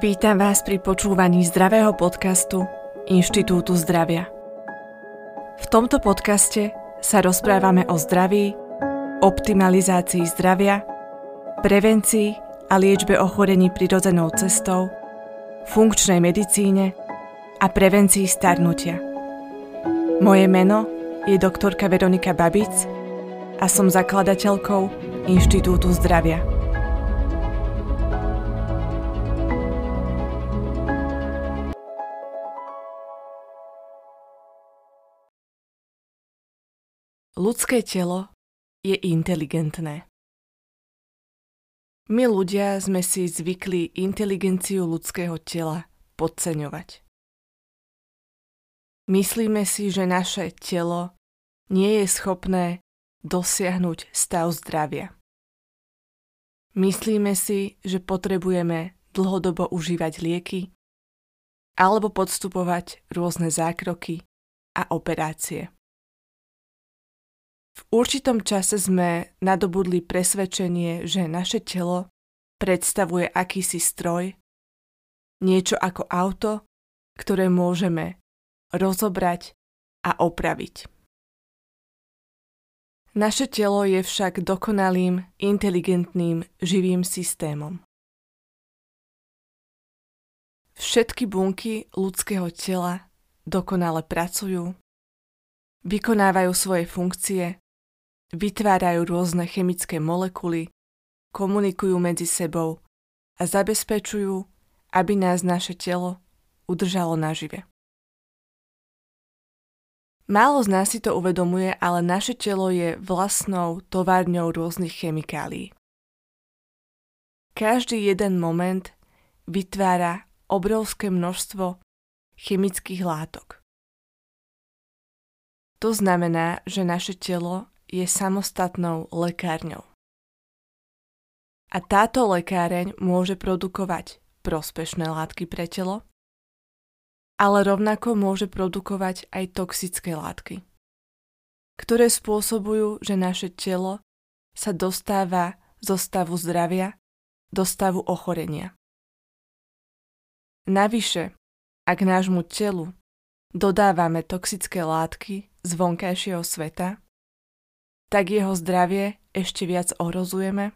Vítam vás pri počúvaní zdravého podcastu Inštitútu zdravia. V tomto podcaste sa rozprávame o zdraví, optimalizácii zdravia, prevencii a liečbe ochorení prirodzenou cestou, funkčnej medicíne a prevencii starnutia. Moje meno je doktorka Veronika Babic a som zakladateľkou Inštitútu zdravia. Ľudské telo je inteligentné. My ľudia sme si zvykli inteligenciu ľudského tela podceňovať. Myslíme si, že naše telo nie je schopné dosiahnuť stav zdravia. Myslíme si, že potrebujeme dlhodobo užívať lieky alebo podstupovať rôzne zákroky a operácie. V určitom čase sme nadobudli presvedčenie, že naše telo predstavuje akýsi stroj, niečo ako auto, ktoré môžeme rozobrať a opraviť. Naše telo je však dokonalým, inteligentným, živým systémom. Všetky bunky ľudského tela dokonale pracujú, vykonávajú svoje funkcie, vytvárajú rôzne chemické molekuly, komunikujú medzi sebou a zabezpečujú, aby nás naše telo udržalo nažive. Málo z nás si to uvedomuje, ale naše telo je vlastnou továrňou rôznych chemikálií. Každý jeden moment vytvára obrovské množstvo chemických látok. To znamená, že naše telo je samostatnou lekárňou. A táto lekáreň môže produkovať prospešné látky pre telo, ale rovnako môže produkovať aj toxické látky, ktoré spôsobujú, že naše telo sa dostáva zo stavu zdravia do stavu ochorenia. Navyše, ak nášmu telu dodávame toxické látky, z vonkajšieho sveta, tak jeho zdravie ešte viac ohrozujeme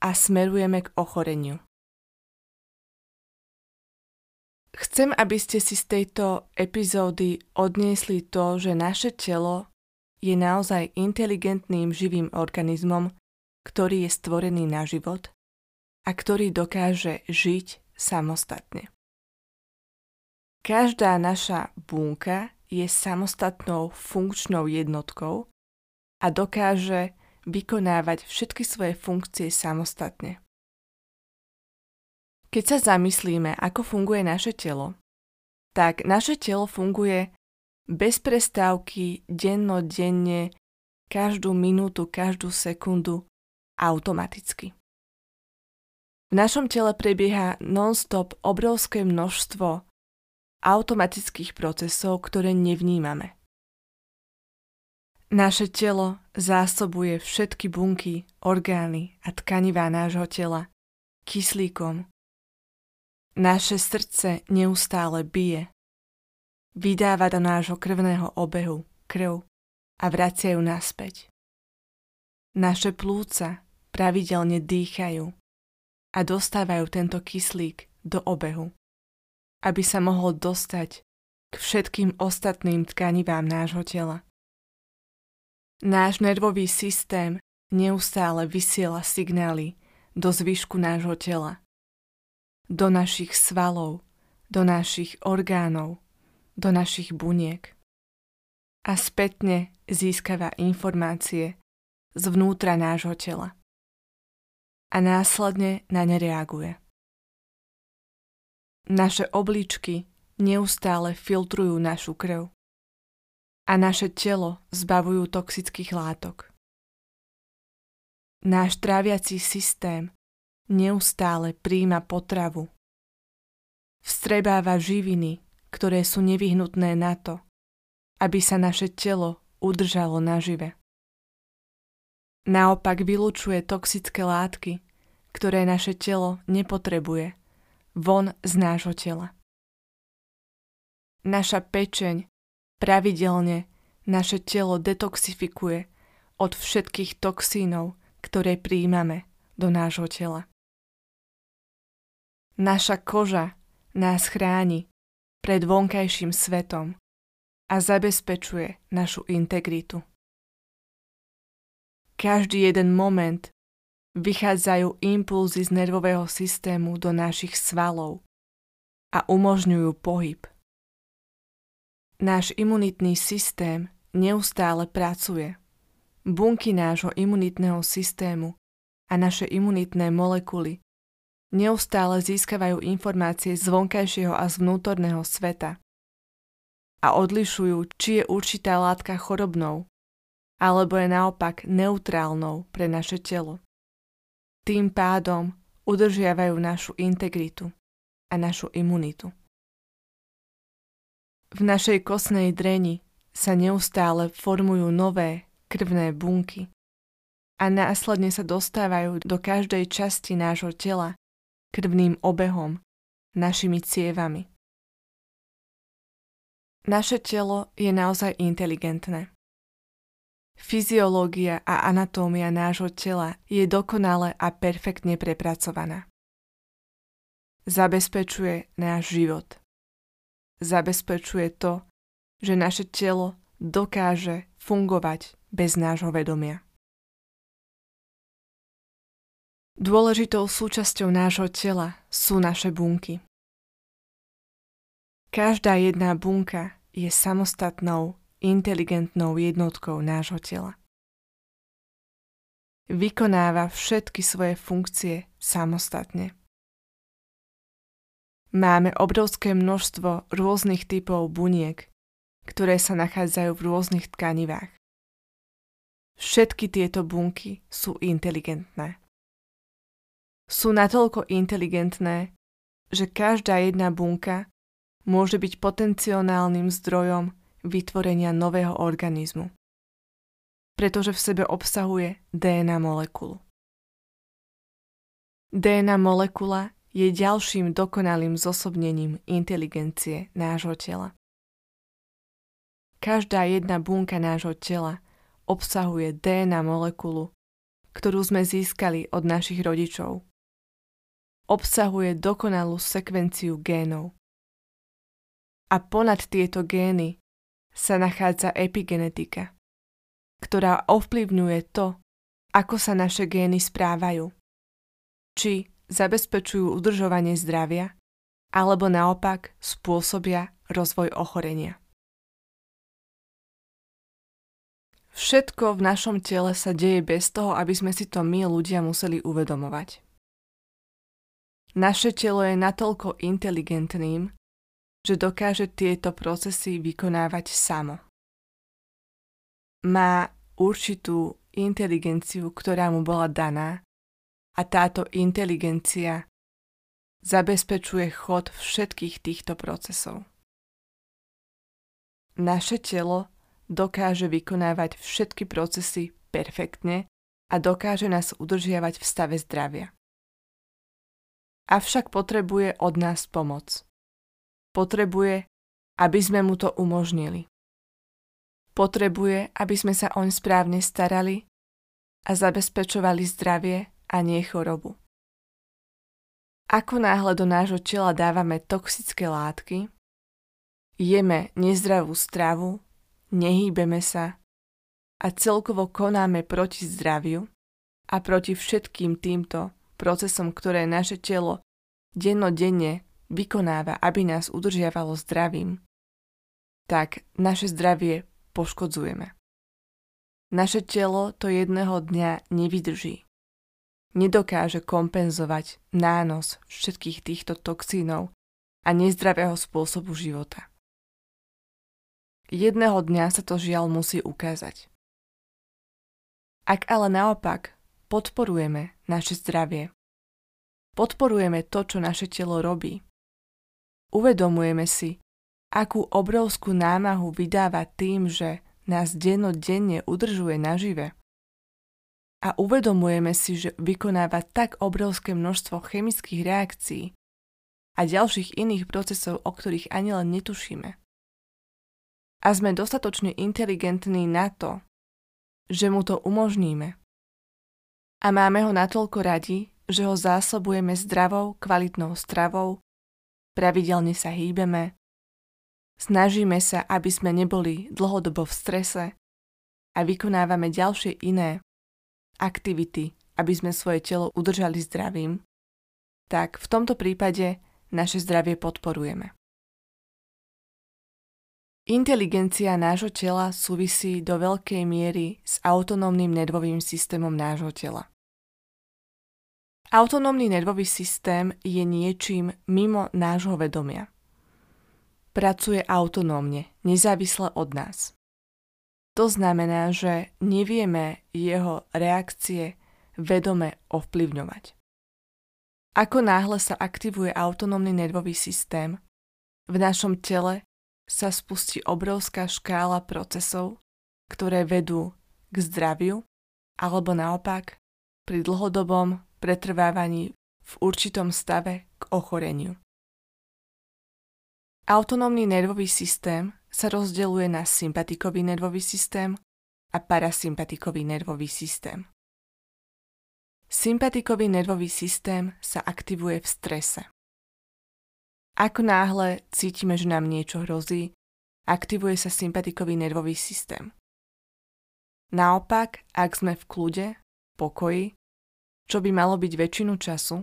a smerujeme k ochoreniu. Chcem, aby ste si z tejto epizódy odniesli to, že naše telo je naozaj inteligentným živým organizmom, ktorý je stvorený na život a ktorý dokáže žiť samostatne. Každá naša bunka je samostatnou funkčnou jednotkou a dokáže vykonávať všetky svoje funkcie samostatne. Keď sa zamyslíme, ako funguje naše telo, tak naše telo funguje bez prestávky, dennodenne, každú minútu, každú sekundu automaticky. V našom tele prebieha non-stop obrovské množstvo automatických procesov, ktoré nevnímame. Naše telo zásobuje všetky bunky, orgány a tkanivá nášho tela kyslíkom. Naše srdce neustále bije. Vydáva do nášho krvného obehu krv a vraciajú naspäť. Naše plúca pravidelne dýchajú a dostávajú tento kyslík do obehu aby sa mohol dostať k všetkým ostatným tkanivám nášho tela. Náš nervový systém neustále vysiela signály do zvyšku nášho tela, do našich svalov, do našich orgánov, do našich buniek a spätne získava informácie zvnútra nášho tela a následne na ne reaguje. Naše obličky neustále filtrujú našu krv a naše telo zbavujú toxických látok. Náš tráviací systém neustále príjma potravu. Vstrebáva živiny, ktoré sú nevyhnutné na to, aby sa naše telo udržalo nažive. Naopak vylučuje toxické látky, ktoré naše telo nepotrebuje von z nášho tela. Naša pečeň pravidelne naše telo detoxifikuje od všetkých toxínov, ktoré príjmame do nášho tela. Naša koža nás chráni pred vonkajším svetom a zabezpečuje našu integritu. Každý jeden moment vychádzajú impulzy z nervového systému do našich svalov a umožňujú pohyb. Náš imunitný systém neustále pracuje. Bunky nášho imunitného systému a naše imunitné molekuly neustále získavajú informácie z vonkajšieho a z vnútorného sveta a odlišujú, či je určitá látka chorobnou alebo je naopak neutrálnou pre naše telo. Tým pádom udržiavajú našu integritu a našu imunitu. V našej kostnej dreni sa neustále formujú nové krvné bunky a následne sa dostávajú do každej časti nášho tela krvným obehom, našimi cievami. Naše telo je naozaj inteligentné. Fyziológia a anatómia nášho tela je dokonale a perfektne prepracovaná. Zabezpečuje náš život. Zabezpečuje to, že naše telo dokáže fungovať bez nášho vedomia. Dôležitou súčasťou nášho tela sú naše bunky. Každá jedna bunka je samostatnou inteligentnou jednotkou nášho tela. Vykonáva všetky svoje funkcie samostatne. Máme obrovské množstvo rôznych typov buniek, ktoré sa nachádzajú v rôznych tkanivách. Všetky tieto bunky sú inteligentné. Sú natoľko inteligentné, že každá jedna bunka môže byť potenciálnym zdrojom vytvorenia nového organizmu, pretože v sebe obsahuje DNA molekulu. DNA molekula je ďalším dokonalým zosobnením inteligencie nášho tela. Každá jedna bunka nášho tela obsahuje DNA molekulu, ktorú sme získali od našich rodičov. Obsahuje dokonalú sekvenciu génov. A ponad tieto gény sa nachádza epigenetika, ktorá ovplyvňuje to, ako sa naše gény správajú. Či zabezpečujú udržovanie zdravia, alebo naopak spôsobia rozvoj ochorenia. Všetko v našom tele sa deje bez toho, aby sme si to my ľudia museli uvedomovať. Naše telo je natoľko inteligentným, že dokáže tieto procesy vykonávať samo. Má určitú inteligenciu, ktorá mu bola daná a táto inteligencia zabezpečuje chod všetkých týchto procesov. Naše telo dokáže vykonávať všetky procesy perfektne a dokáže nás udržiavať v stave zdravia. Avšak potrebuje od nás pomoc. Potrebuje, aby sme mu to umožnili. Potrebuje, aby sme sa oň správne starali a zabezpečovali zdravie a nie chorobu. Ako náhle do nášho tela dávame toxické látky, jeme nezdravú stravu, nehýbeme sa a celkovo konáme proti zdraviu a proti všetkým týmto procesom, ktoré naše telo dennodenne vykonáva, aby nás udržiavalo zdravým, tak naše zdravie poškodzujeme. Naše telo to jedného dňa nevydrží. Nedokáže kompenzovať nános všetkých týchto toxínov a nezdravého spôsobu života. Jedného dňa sa to žiaľ musí ukázať. Ak ale naopak podporujeme naše zdravie, podporujeme to, čo naše telo robí, Uvedomujeme si, akú obrovskú námahu vydáva tým, že nás dennodenne udržuje nažive. A uvedomujeme si, že vykonáva tak obrovské množstvo chemických reakcií a ďalších iných procesov, o ktorých ani len netušíme. A sme dostatočne inteligentní na to, že mu to umožníme. A máme ho natoľko radi, že ho zásobujeme zdravou, kvalitnou stravou, pravidelne sa hýbeme, snažíme sa, aby sme neboli dlhodobo v strese a vykonávame ďalšie iné aktivity, aby sme svoje telo udržali zdravým, tak v tomto prípade naše zdravie podporujeme. Inteligencia nášho tela súvisí do veľkej miery s autonómnym nervovým systémom nášho tela. Autonómny nervový systém je niečím mimo nášho vedomia. Pracuje autonómne, nezávisle od nás. To znamená, že nevieme jeho reakcie vedome ovplyvňovať. Ako náhle sa aktivuje autonómny nervový systém, v našom tele sa spustí obrovská škála procesov, ktoré vedú k zdraviu alebo naopak pri dlhodobom pretrvávaní v určitom stave k ochoreniu. Autonómny nervový systém sa rozdeľuje na sympatikový nervový systém a parasympatikový nervový systém. Sympatikový nervový systém sa aktivuje v strese. Ako náhle cítime, že nám niečo hrozí, aktivuje sa sympatikový nervový systém. Naopak, ak sme v kľude, pokoji, čo by malo byť väčšinu času,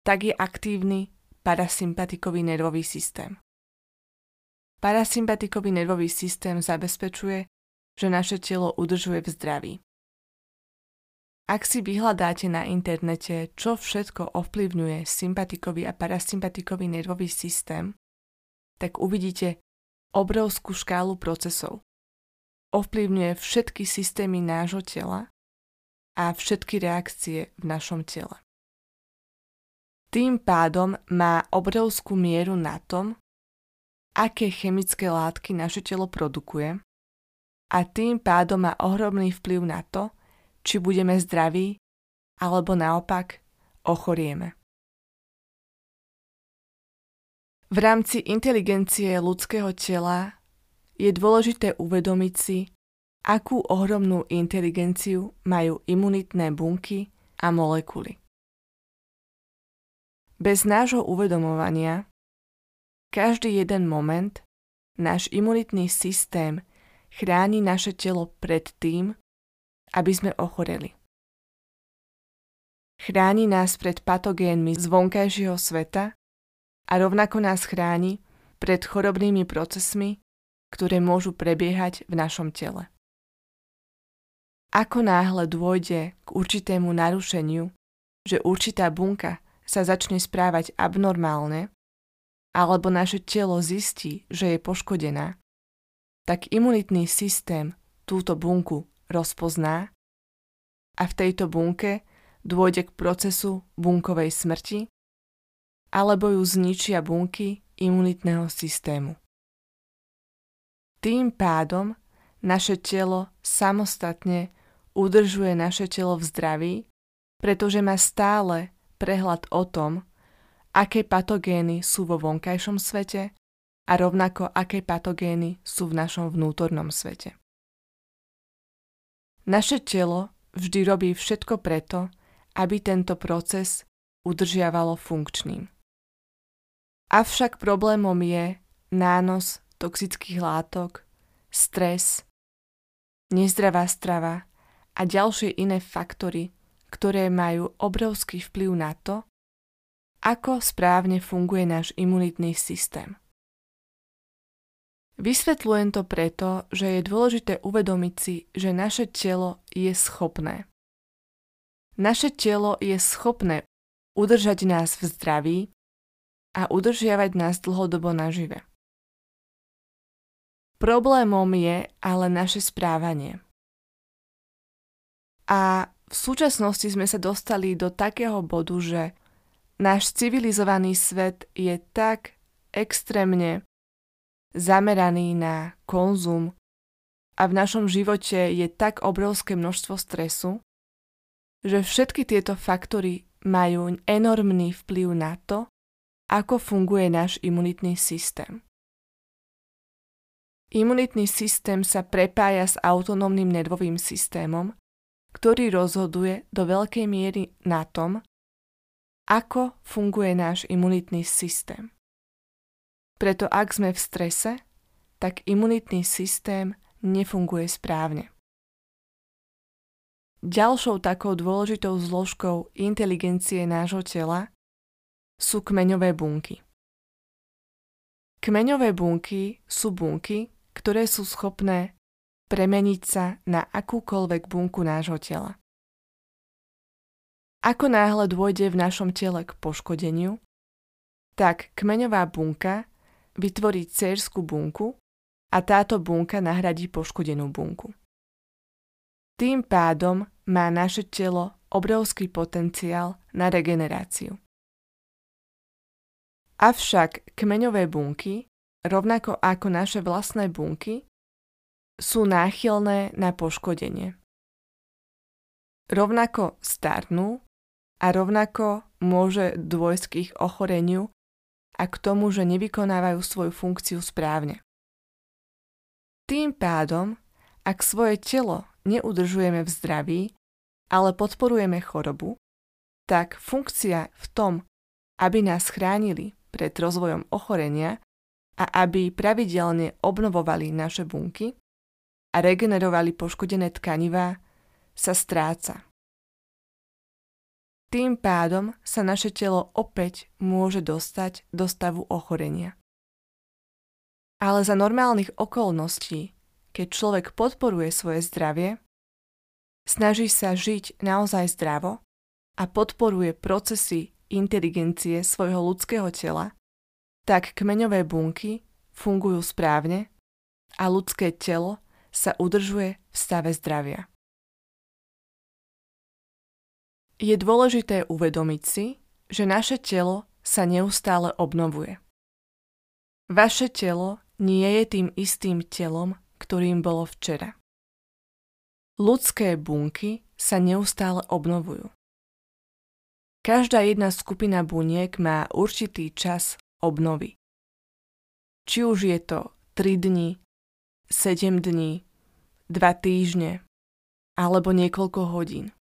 tak je aktívny parasympatikový nervový systém. Parasympatikový nervový systém zabezpečuje, že naše telo udržuje v zdraví. Ak si vyhľadáte na internete, čo všetko ovplyvňuje sympatikový a parasympatikový nervový systém, tak uvidíte obrovskú škálu procesov. Ovplyvňuje všetky systémy nášho tela a všetky reakcie v našom tele. Tým pádom má obrovskú mieru na tom, aké chemické látky naše telo produkuje a tým pádom má ohromný vplyv na to, či budeme zdraví, alebo naopak ochorieme. V rámci inteligencie ľudského tela je dôležité uvedomiť si, akú ohromnú inteligenciu majú imunitné bunky a molekuly. Bez nášho uvedomovania každý jeden moment náš imunitný systém chráni naše telo pred tým, aby sme ochoreli. Chráni nás pred patogénmi z vonkajšieho sveta a rovnako nás chráni pred chorobnými procesmi, ktoré môžu prebiehať v našom tele. Ako náhle dôjde k určitému narušeniu, že určitá bunka sa začne správať abnormálne, alebo naše telo zistí, že je poškodená, tak imunitný systém túto bunku rozpozná a v tejto bunke dôjde k procesu bunkovej smrti alebo ju zničia bunky imunitného systému. Tým pádom naše telo samostatne udržuje naše telo v zdraví, pretože má stále prehľad o tom, aké patogény sú vo vonkajšom svete a rovnako aké patogény sú v našom vnútornom svete. Naše telo vždy robí všetko preto, aby tento proces udržiavalo funkčným. Avšak problémom je nános toxických látok, stres, nezdravá strava a ďalšie iné faktory, ktoré majú obrovský vplyv na to, ako správne funguje náš imunitný systém. Vysvetľujem to preto, že je dôležité uvedomiť si, že naše telo je schopné. Naše telo je schopné udržať nás v zdraví a udržiavať nás dlhodobo nažive. Problémom je ale naše správanie. A v súčasnosti sme sa dostali do takého bodu, že náš civilizovaný svet je tak extrémne zameraný na konzum a v našom živote je tak obrovské množstvo stresu, že všetky tieto faktory majú enormný vplyv na to, ako funguje náš imunitný systém. Imunitný systém sa prepája s autonómnym nervovým systémom, ktorý rozhoduje do veľkej miery na tom, ako funguje náš imunitný systém. Preto ak sme v strese, tak imunitný systém nefunguje správne. Ďalšou takou dôležitou zložkou inteligencie nášho tela sú kmeňové bunky. Kmeňové bunky sú bunky, ktoré sú schopné premeniť sa na akúkoľvek bunku nášho tela. Ako náhle dôjde v našom tele k poškodeniu, tak kmeňová bunka vytvorí cérskú bunku a táto bunka nahradí poškodenú bunku. Tým pádom má naše telo obrovský potenciál na regeneráciu. Avšak kmeňové bunky rovnako ako naše vlastné bunky, sú náchylné na poškodenie. Rovnako starnú a rovnako môže dôjsť k ich ochoreniu a k tomu, že nevykonávajú svoju funkciu správne. Tým pádom, ak svoje telo neudržujeme v zdraví, ale podporujeme chorobu, tak funkcia v tom, aby nás chránili pred rozvojom ochorenia, a aby pravidelne obnovovali naše bunky a regenerovali poškodené tkanivá, sa stráca. Tým pádom sa naše telo opäť môže dostať do stavu ochorenia. Ale za normálnych okolností, keď človek podporuje svoje zdravie, snaží sa žiť naozaj zdravo a podporuje procesy inteligencie svojho ľudského tela, tak kmeňové bunky fungujú správne a ľudské telo sa udržuje v stave zdravia. Je dôležité uvedomiť si, že naše telo sa neustále obnovuje. Vaše telo nie je tým istým telom, ktorým bolo včera. Ľudské bunky sa neustále obnovujú. Každá jedna skupina buniek má určitý čas obnovy. Či už je to 3 dni, 7 dní, 2 týždne alebo niekoľko hodín.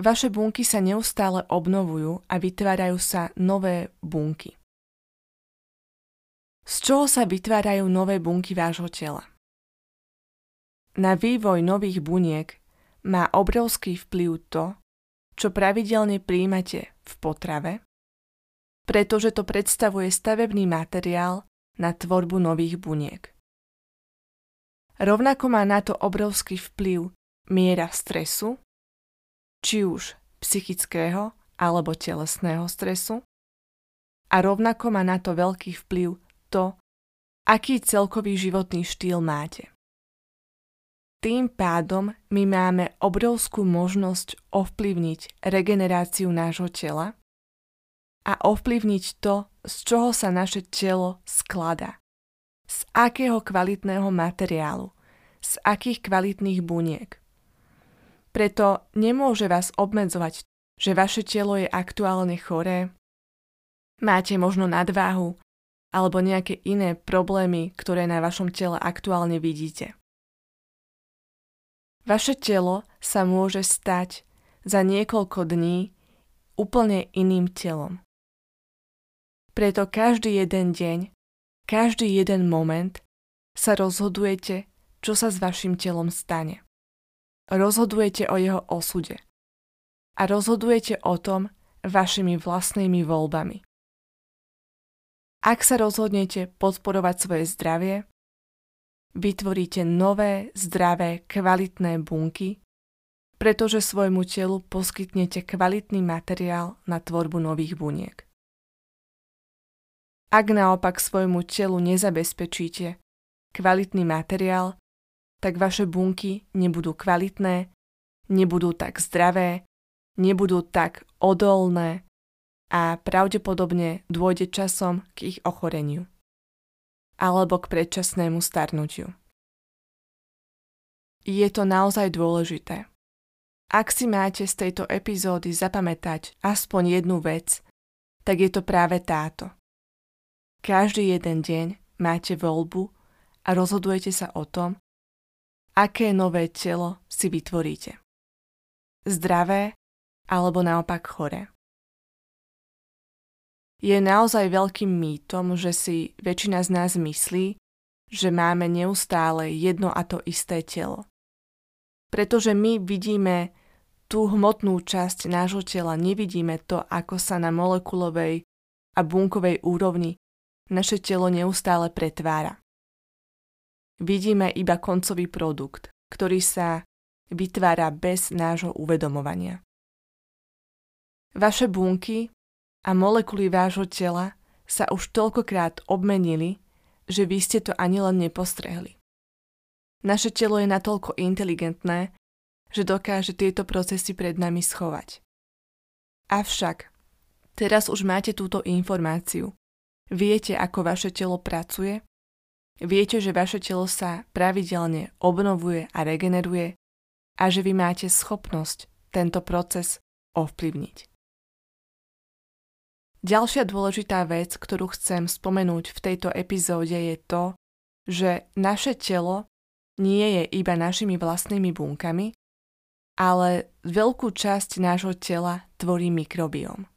Vaše bunky sa neustále obnovujú a vytvárajú sa nové bunky. Z čoho sa vytvárajú nové bunky vášho tela? Na vývoj nových buniek má obrovský vplyv to, čo pravidelne príjmate v potrave pretože to predstavuje stavebný materiál na tvorbu nových buniek. Rovnako má na to obrovský vplyv miera stresu, či už psychického alebo telesného stresu, a rovnako má na to veľký vplyv to, aký celkový životný štýl máte. Tým pádom my máme obrovskú možnosť ovplyvniť regeneráciu nášho tela a ovplyvniť to, z čoho sa naše telo skladá. Z akého kvalitného materiálu, z akých kvalitných buniek. Preto nemôže vás obmedzovať, že vaše telo je aktuálne choré, máte možno nadváhu alebo nejaké iné problémy, ktoré na vašom tele aktuálne vidíte. Vaše telo sa môže stať za niekoľko dní úplne iným telom. Preto každý jeden deň, každý jeden moment sa rozhodujete, čo sa s vašim telom stane. Rozhodujete o jeho osude. A rozhodujete o tom vašimi vlastnými voľbami. Ak sa rozhodnete podporovať svoje zdravie, vytvoríte nové, zdravé, kvalitné bunky, pretože svojmu telu poskytnete kvalitný materiál na tvorbu nových buniek. Ak naopak svojmu telu nezabezpečíte kvalitný materiál, tak vaše bunky nebudú kvalitné, nebudú tak zdravé, nebudú tak odolné a pravdepodobne dôjde časom k ich ochoreniu alebo k predčasnému starnutiu. Je to naozaj dôležité. Ak si máte z tejto epizódy zapamätať aspoň jednu vec, tak je to práve táto. Každý jeden deň máte voľbu a rozhodujete sa o tom, aké nové telo si vytvoríte. Zdravé alebo naopak chore. Je naozaj veľkým mýtom, že si väčšina z nás myslí, že máme neustále jedno a to isté telo. Pretože my vidíme tú hmotnú časť nášho tela, nevidíme to, ako sa na molekulovej a bunkovej úrovni naše telo neustále pretvára. Vidíme iba koncový produkt, ktorý sa vytvára bez nášho uvedomovania. Vaše bunky a molekuly vášho tela sa už toľkokrát obmenili, že vy ste to ani len nepostrehli. Naše telo je natoľko inteligentné, že dokáže tieto procesy pred nami schovať. Avšak, teraz už máte túto informáciu. Viete, ako vaše telo pracuje? Viete, že vaše telo sa pravidelne obnovuje a regeneruje a že vy máte schopnosť tento proces ovplyvniť. Ďalšia dôležitá vec, ktorú chcem spomenúť v tejto epizóde je to, že naše telo nie je iba našimi vlastnými bunkami, ale veľkú časť nášho tela tvorí mikrobióm.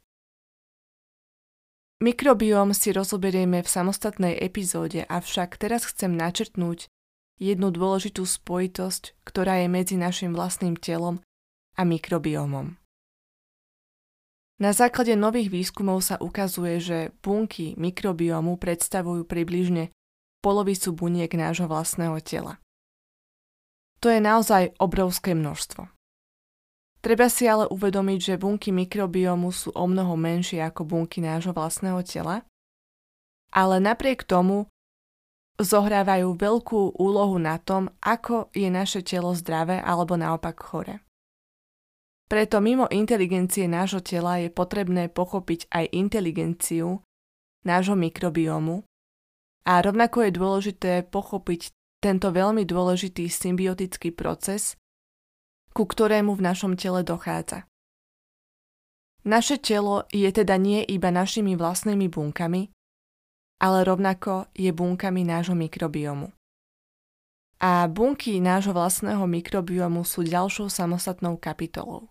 Mikrobióm si rozoberieme v samostatnej epizóde, avšak teraz chcem načrtnúť jednu dôležitú spojitosť, ktorá je medzi našim vlastným telom a mikrobiómom. Na základe nových výskumov sa ukazuje, že bunky mikrobiomu predstavujú približne polovicu buniek nášho vlastného tela. To je naozaj obrovské množstvo. Treba si ale uvedomiť, že bunky mikrobiomu sú o mnoho menšie ako bunky nášho vlastného tela, ale napriek tomu zohrávajú veľkú úlohu na tom, ako je naše telo zdravé alebo naopak chore. Preto mimo inteligencie nášho tela je potrebné pochopiť aj inteligenciu nášho mikrobiomu a rovnako je dôležité pochopiť tento veľmi dôležitý symbiotický proces, ku ktorému v našom tele dochádza. Naše telo je teda nie iba našimi vlastnými bunkami, ale rovnako je bunkami nášho mikrobiomu. A bunky nášho vlastného mikrobiomu sú ďalšou samostatnou kapitolou.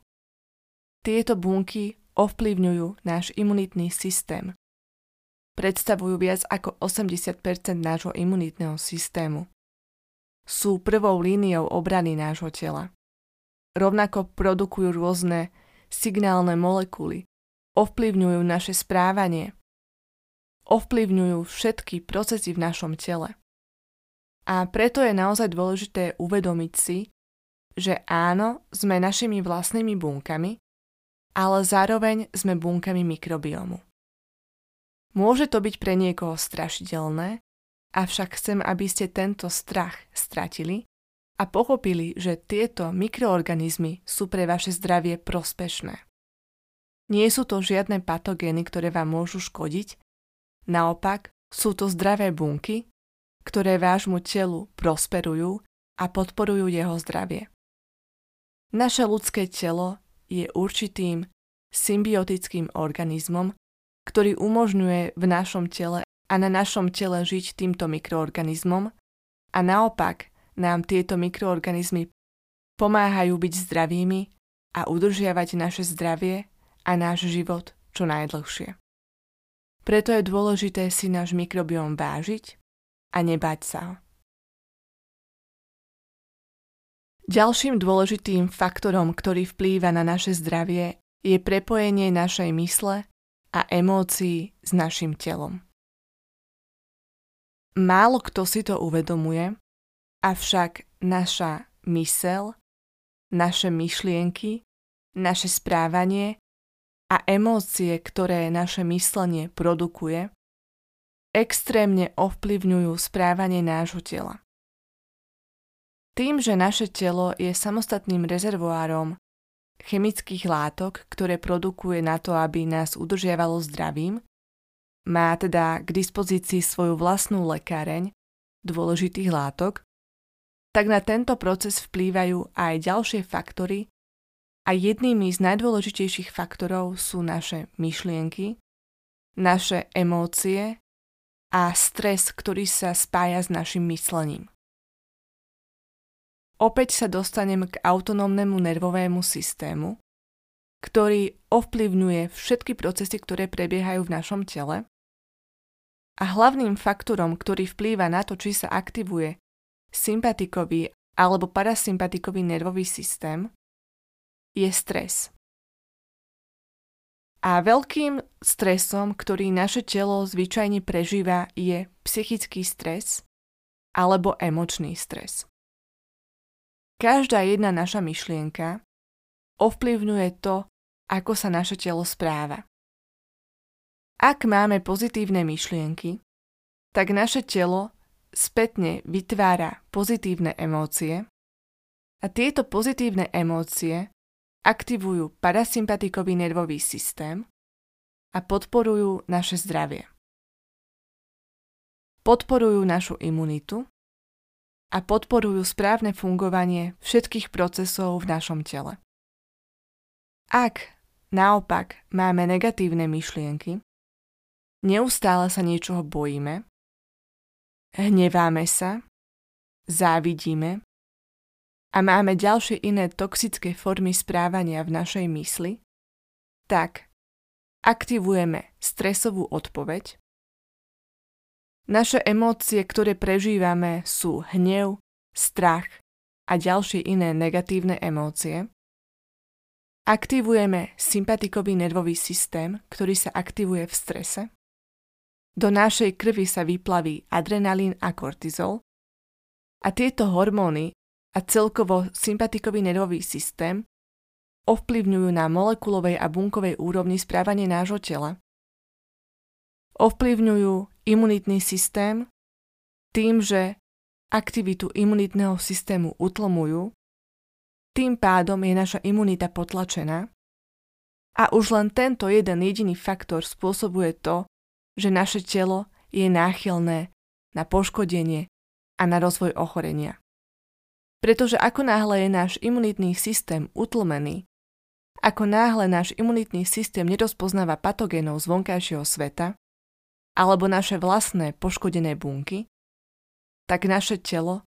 Tieto bunky ovplyvňujú náš imunitný systém. Predstavujú viac ako 80% nášho imunitného systému. Sú prvou líniou obrany nášho tela. Rovnako produkujú rôzne signálne molekuly, ovplyvňujú naše správanie, ovplyvňujú všetky procesy v našom tele. A preto je naozaj dôležité uvedomiť si, že áno, sme našimi vlastnými bunkami, ale zároveň sme bunkami mikrobiomu. Môže to byť pre niekoho strašidelné, avšak chcem, aby ste tento strach stratili a pochopili, že tieto mikroorganizmy sú pre vaše zdravie prospešné. Nie sú to žiadne patogény, ktoré vám môžu škodiť, naopak sú to zdravé bunky, ktoré vášmu telu prosperujú a podporujú jeho zdravie. Naše ľudské telo je určitým symbiotickým organizmom, ktorý umožňuje v našom tele a na našom tele žiť týmto mikroorganizmom a naopak nám tieto mikroorganizmy pomáhajú byť zdravými a udržiavať naše zdravie a náš život čo najdlhšie. Preto je dôležité si náš mikrobióm vážiť a nebať sa ho. Ďalším dôležitým faktorom, ktorý vplýva na naše zdravie, je prepojenie našej mysle a emócií s našim telom. Málo kto si to uvedomuje, avšak naša mysel, naše myšlienky, naše správanie a emócie, ktoré naše myslenie produkuje, extrémne ovplyvňujú správanie nášho tela. Tým, že naše telo je samostatným rezervoárom chemických látok, ktoré produkuje na to, aby nás udržiavalo zdravím, má teda k dispozícii svoju vlastnú lekáreň dôležitých látok, tak na tento proces vplývajú aj ďalšie faktory a jednými z najdôležitejších faktorov sú naše myšlienky naše emócie a stres, ktorý sa spája s našim myslením. Opäť sa dostanem k autonómnemu nervovému systému, ktorý ovplyvňuje všetky procesy, ktoré prebiehajú v našom tele. A hlavným faktorom, ktorý vplýva na to, či sa aktivuje sympatikový alebo parasympatikový nervový systém, je stres. A veľkým stresom, ktorý naše telo zvyčajne prežíva, je psychický stres alebo emočný stres. Každá jedna naša myšlienka ovplyvňuje to, ako sa naše telo správa. Ak máme pozitívne myšlienky, tak naše telo spätne vytvára pozitívne emócie a tieto pozitívne emócie aktivujú parasympatikový nervový systém a podporujú naše zdravie. Podporujú našu imunitu a podporujú správne fungovanie všetkých procesov v našom tele. Ak naopak máme negatívne myšlienky, neustále sa niečoho bojíme, hneváme sa, závidíme a máme ďalšie iné toxické formy správania v našej mysli, tak aktivujeme stresovú odpoveď naše emócie, ktoré prežívame, sú hnev, strach a ďalšie iné negatívne emócie. Aktivujeme sympatikový nervový systém, ktorý sa aktivuje v strese. Do našej krvi sa vyplaví adrenalín a kortizol a tieto hormóny a celkovo sympatikový nervový systém ovplyvňujú na molekulovej a bunkovej úrovni správanie nášho tela. Ovplyvňujú imunitný systém tým, že aktivitu imunitného systému utlmujú, tým pádom je naša imunita potlačená a už len tento jeden jediný faktor spôsobuje to, že naše telo je náchylné na poškodenie a na rozvoj ochorenia. Pretože ako náhle je náš imunitný systém utlmený, ako náhle náš imunitný systém nerozpoznáva patogénov z vonkajšieho sveta, alebo naše vlastné poškodené bunky, tak naše telo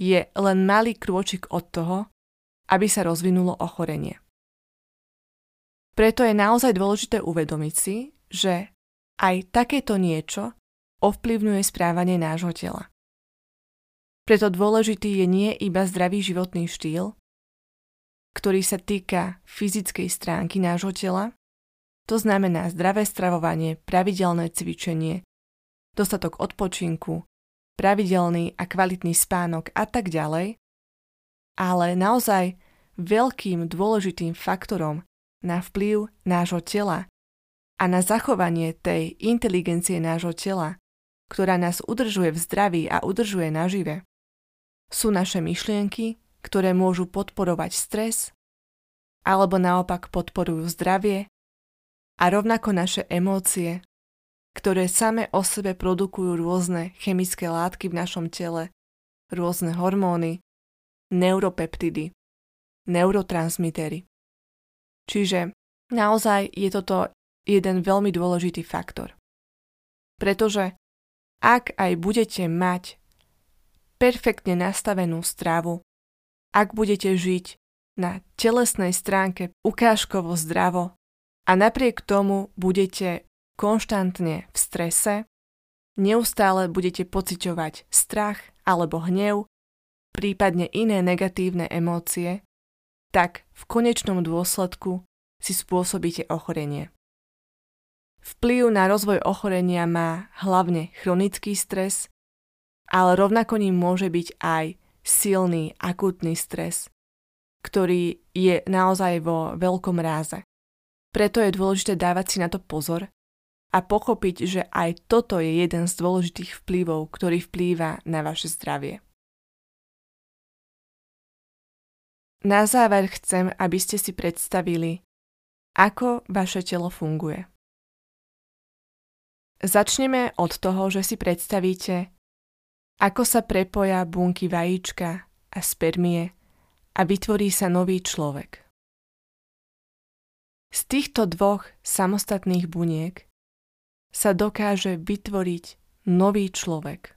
je len malý krôčik od toho, aby sa rozvinulo ochorenie. Preto je naozaj dôležité uvedomiť si, že aj takéto niečo ovplyvňuje správanie nášho tela. Preto dôležitý je nie iba zdravý životný štýl, ktorý sa týka fyzickej stránky nášho tela, to znamená zdravé stravovanie, pravidelné cvičenie, dostatok odpočinku, pravidelný a kvalitný spánok a tak ďalej, ale naozaj veľkým dôležitým faktorom na vplyv nášho tela a na zachovanie tej inteligencie nášho tela, ktorá nás udržuje v zdraví a udržuje nažive, sú naše myšlienky, ktoré môžu podporovať stres, alebo naopak podporujú zdravie a rovnako naše emócie, ktoré same o sebe produkujú rôzne chemické látky v našom tele, rôzne hormóny, neuropeptidy, neurotransmitery. Čiže naozaj je toto jeden veľmi dôležitý faktor. Pretože ak aj budete mať perfektne nastavenú stravu, ak budete žiť na telesnej stránke ukážkovo zdravo, a napriek tomu budete konštantne v strese, neustále budete pociťovať strach alebo hnev, prípadne iné negatívne emócie, tak v konečnom dôsledku si spôsobíte ochorenie. Vplyv na rozvoj ochorenia má hlavne chronický stres, ale rovnako ním môže byť aj silný akutný stres, ktorý je naozaj vo veľkom ráze. Preto je dôležité dávať si na to pozor a pochopiť, že aj toto je jeden z dôležitých vplyvov, ktorý vplýva na vaše zdravie. Na záver chcem, aby ste si predstavili, ako vaše telo funguje. Začneme od toho, že si predstavíte, ako sa prepoja bunky vajíčka a spermie a vytvorí sa nový človek. Z týchto dvoch samostatných buniek sa dokáže vytvoriť nový človek,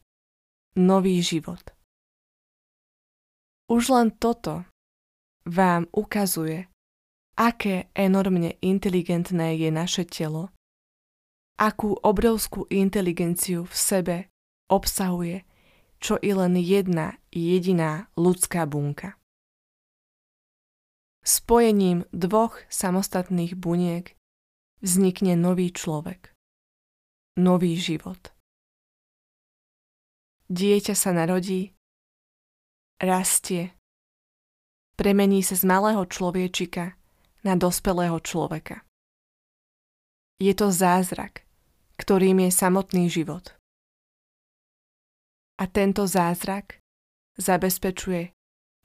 nový život. Už len toto vám ukazuje, aké enormne inteligentné je naše telo, akú obrovskú inteligenciu v sebe obsahuje čo i len jedna jediná ľudská bunka. Spojením dvoch samostatných buniek vznikne nový človek, nový život. Dieťa sa narodí, rastie, premení sa z malého človečika na dospelého človeka. Je to zázrak, ktorým je samotný život. A tento zázrak zabezpečuje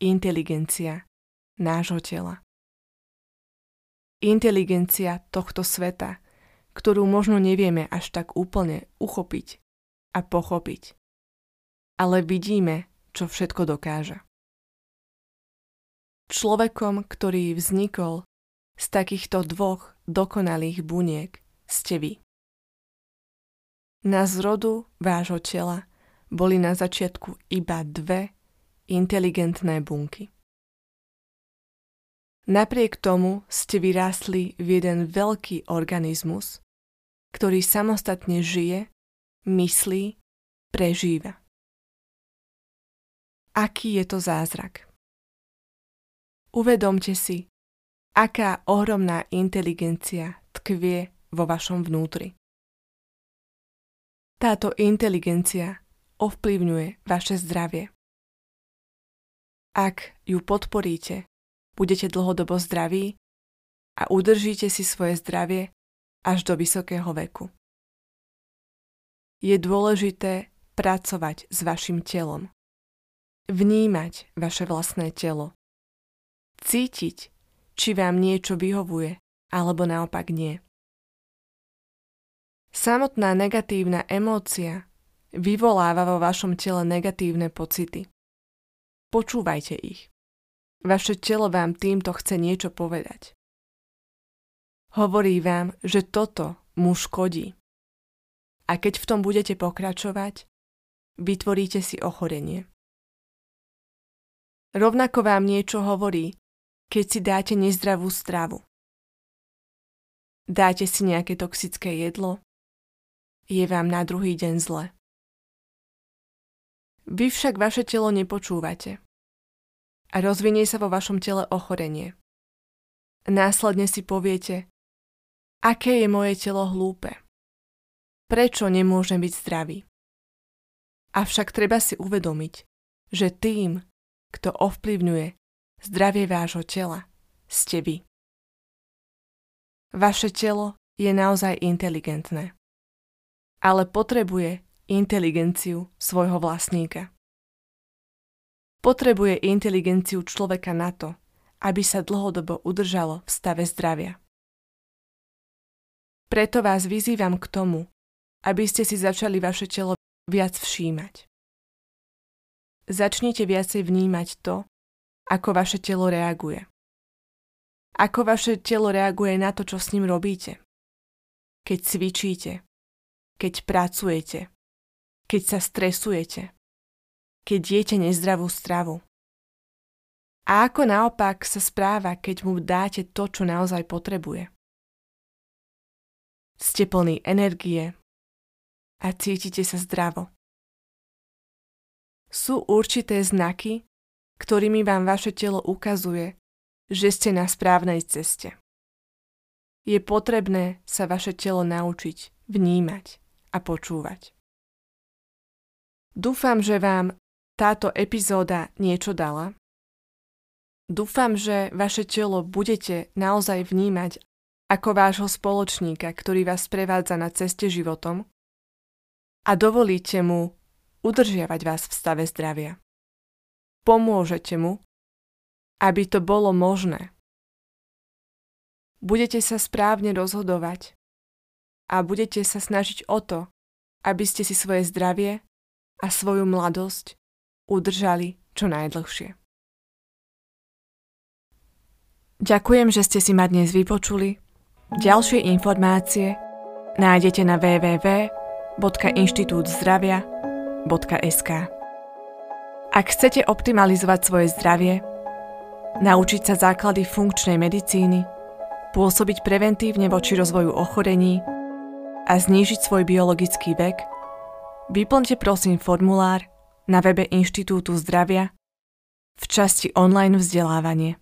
inteligencia nášho tela. Inteligencia tohto sveta, ktorú možno nevieme až tak úplne uchopiť a pochopiť. Ale vidíme, čo všetko dokáže. Človekom, ktorý vznikol z takýchto dvoch dokonalých buniek, ste vy. Na zrodu vášho tela boli na začiatku iba dve inteligentné bunky. Napriek tomu ste vyrástli v jeden veľký organizmus, ktorý samostatne žije, myslí, prežíva. Aký je to zázrak? Uvedomte si, aká ohromná inteligencia tkvie vo vašom vnútri. Táto inteligencia ovplyvňuje vaše zdravie. Ak ju podporíte, budete dlhodobo zdraví a udržíte si svoje zdravie až do vysokého veku. Je dôležité pracovať s vašim telom. Vnímať vaše vlastné telo. Cítiť, či vám niečo vyhovuje alebo naopak nie. Samotná negatívna emócia vyvoláva vo vašom tele negatívne pocity. Počúvajte ich. Vaše telo vám týmto chce niečo povedať. Hovorí vám, že toto mu škodí. A keď v tom budete pokračovať, vytvoríte si ochorenie. Rovnako vám niečo hovorí, keď si dáte nezdravú stravu. Dáte si nejaké toxické jedlo, je vám na druhý deň zle. Vy však vaše telo nepočúvate. A rozvinie sa vo vašom tele ochorenie. Následne si poviete, aké je moje telo hlúpe. Prečo nemôžem byť zdravý? Avšak treba si uvedomiť, že tým, kto ovplyvňuje zdravie vášho tela, ste vy. Vaše telo je naozaj inteligentné, ale potrebuje inteligenciu svojho vlastníka. Potrebuje inteligenciu človeka na to, aby sa dlhodobo udržalo v stave zdravia. Preto vás vyzývam k tomu, aby ste si začali vaše telo viac všímať. Začnite viacej vnímať to, ako vaše telo reaguje. Ako vaše telo reaguje na to, čo s ním robíte. Keď cvičíte, keď pracujete, keď sa stresujete, keď jete nezdravú stravu. A ako naopak sa správa, keď mu dáte to, čo naozaj potrebuje. Ste plný energie a cítite sa zdravo. Sú určité znaky, ktorými vám vaše telo ukazuje, že ste na správnej ceste. Je potrebné sa vaše telo naučiť vnímať a počúvať. Dúfam, že vám táto epizóda niečo dala. Dúfam, že vaše telo budete naozaj vnímať ako vášho spoločníka, ktorý vás prevádza na ceste životom a dovolíte mu udržiavať vás v stave zdravia. Pomôžete mu, aby to bolo možné. Budete sa správne rozhodovať a budete sa snažiť o to, aby ste si svoje zdravie a svoju mladosť udržali čo najdlhšie. Ďakujem, že ste si ma dnes vypočuli. Ďalšie informácie nájdete na www.inštitútzdravia.sk Ak chcete optimalizovať svoje zdravie, naučiť sa základy funkčnej medicíny, pôsobiť preventívne voči rozvoju ochorení a znížiť svoj biologický vek, vyplňte prosím formulár na webe Inštitútu zdravia v časti online vzdelávanie.